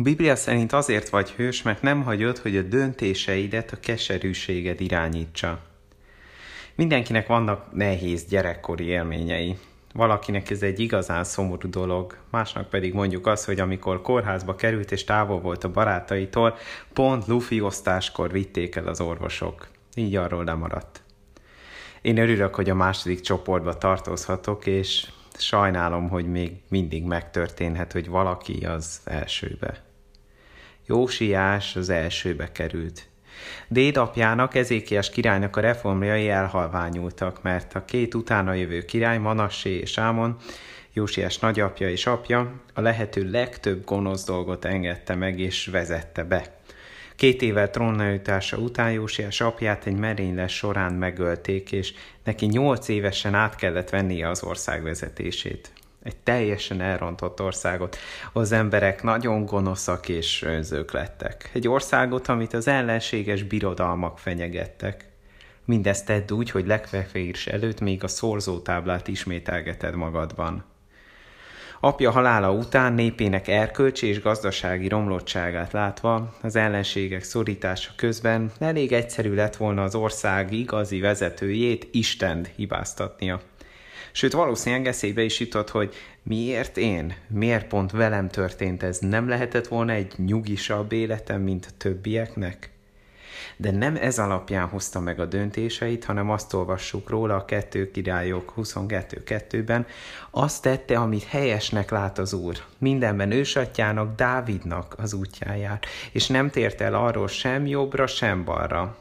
A Biblia szerint azért vagy hős, mert nem hagyod, hogy a döntéseidet a keserűséged irányítsa. Mindenkinek vannak nehéz gyerekkori élményei. Valakinek ez egy igazán szomorú dolog, másnak pedig mondjuk az, hogy amikor kórházba került és távol volt a barátaitól, pont lufi osztáskor vitték el az orvosok. Így arról lemaradt. Én örülök, hogy a második csoportba tartozhatok, és sajnálom, hogy még mindig megtörténhet, hogy valaki az elsőbe. Jósiás az elsőbe került. Dédapjának, Ezékiás királynak a reformjai elhalványultak, mert a két utána jövő király, Manassé és Ámon, Jósiás nagyapja és apja a lehető legtöbb gonosz dolgot engedte meg és vezette be. Két évvel trónnajutása után Jósiás apját egy merényles során megölték, és neki nyolc évesen át kellett vennie az ország vezetését. Egy teljesen elrontott országot, az emberek nagyon gonoszak és önzők lettek. Egy országot, amit az ellenséges birodalmak fenyegettek. Mindezt tedd úgy, hogy legfekvés előtt még a szorzótáblát ismételgeted magadban. Apja halála után népének erkölcsi és gazdasági romlottságát látva, az ellenségek szorítása közben elég egyszerű lett volna az ország igazi vezetőjét Istent hibáztatnia. Sőt, valószínűleg eszébe is jutott, hogy miért én, miért pont velem történt ez, nem lehetett volna egy nyugisabb életem, mint a többieknek? de nem ez alapján hozta meg a döntéseit, hanem azt olvassuk róla a kettő királyok 22.2-ben, azt tette, amit helyesnek lát az Úr. Mindenben ősatjának, Dávidnak az útjáját, és nem tért el arról sem jobbra, sem balra.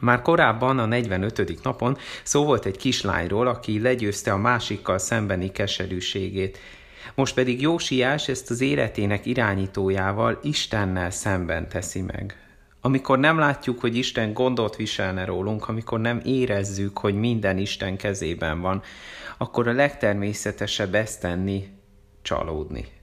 Már korábban, a 45. napon szó volt egy kislányról, aki legyőzte a másikkal szembeni keserűségét. Most pedig Jósiás ezt az életének irányítójával Istennel szemben teszi meg. Amikor nem látjuk, hogy Isten gondot viselne rólunk, amikor nem érezzük, hogy minden Isten kezében van, akkor a legtermészetesebb ezt tenni, csalódni.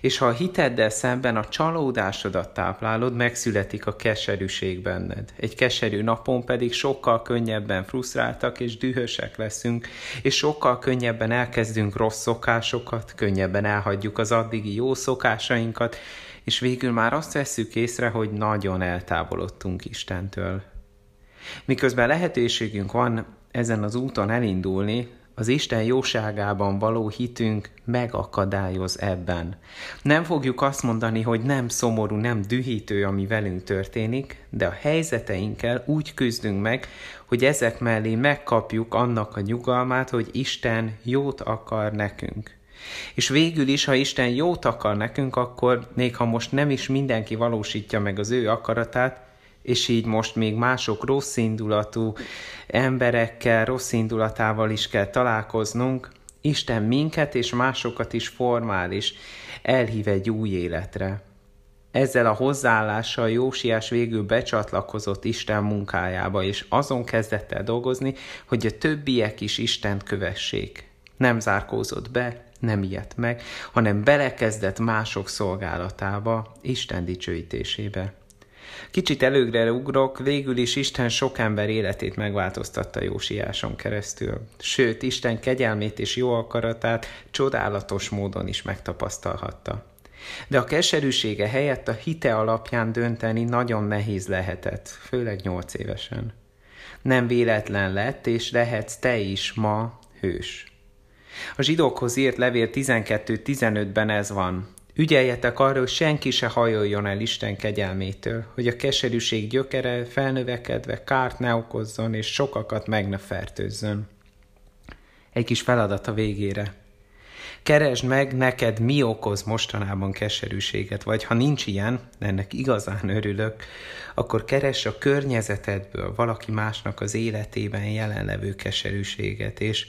És ha a hiteddel szemben a csalódásodat táplálod, megszületik a keserűség benned. Egy keserű napon pedig sokkal könnyebben frusztráltak és dühösek leszünk, és sokkal könnyebben elkezdünk rossz szokásokat, könnyebben elhagyjuk az addigi jó szokásainkat, és végül már azt vesszük észre, hogy nagyon eltávolodtunk Istentől. Miközben lehetőségünk van ezen az úton elindulni, az Isten jóságában való hitünk megakadályoz ebben. Nem fogjuk azt mondani, hogy nem szomorú, nem dühítő, ami velünk történik, de a helyzeteinkkel úgy küzdünk meg, hogy ezek mellé megkapjuk annak a nyugalmát, hogy Isten jót akar nekünk. És végül is, ha Isten jót akar nekünk, akkor még ha most nem is mindenki valósítja meg az ő akaratát, és így most még mások rossz indulatú emberekkel, rossz indulatával is kell találkoznunk, Isten minket és másokat is formál, és elhív egy új életre. Ezzel a hozzáállással Jósiás végül becsatlakozott Isten munkájába, és azon kezdett el dolgozni, hogy a többiek is Istent kövessék. Nem zárkózott be, nem ijedt meg, hanem belekezdett mások szolgálatába, Isten dicsőítésébe. Kicsit előre ugrok, végül is Isten sok ember életét megváltoztatta Jósiáson keresztül. Sőt, Isten kegyelmét és jó akaratát csodálatos módon is megtapasztalhatta. De a keserűsége helyett a hite alapján dönteni nagyon nehéz lehetett, főleg nyolc évesen. Nem véletlen lett, és lehetsz te is ma hős. A zsidókhoz írt levél 12-15-ben ez van. Ügyeljetek arra, hogy senki se hajoljon el Isten kegyelmétől, hogy a keserűség gyökere felnövekedve kárt ne okozzon, és sokakat meg ne fertőzzön. Egy kis feladat a végére. Keresd meg neked, mi okoz mostanában keserűséget, vagy ha nincs ilyen, ennek igazán örülök, akkor keres a környezetedből valaki másnak az életében jelenlevő keserűséget, és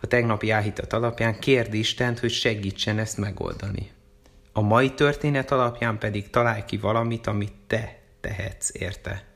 a tegnapi áhítat alapján kérd Istent, hogy segítsen ezt megoldani. A mai történet alapján pedig találj ki valamit, amit te tehetsz érte.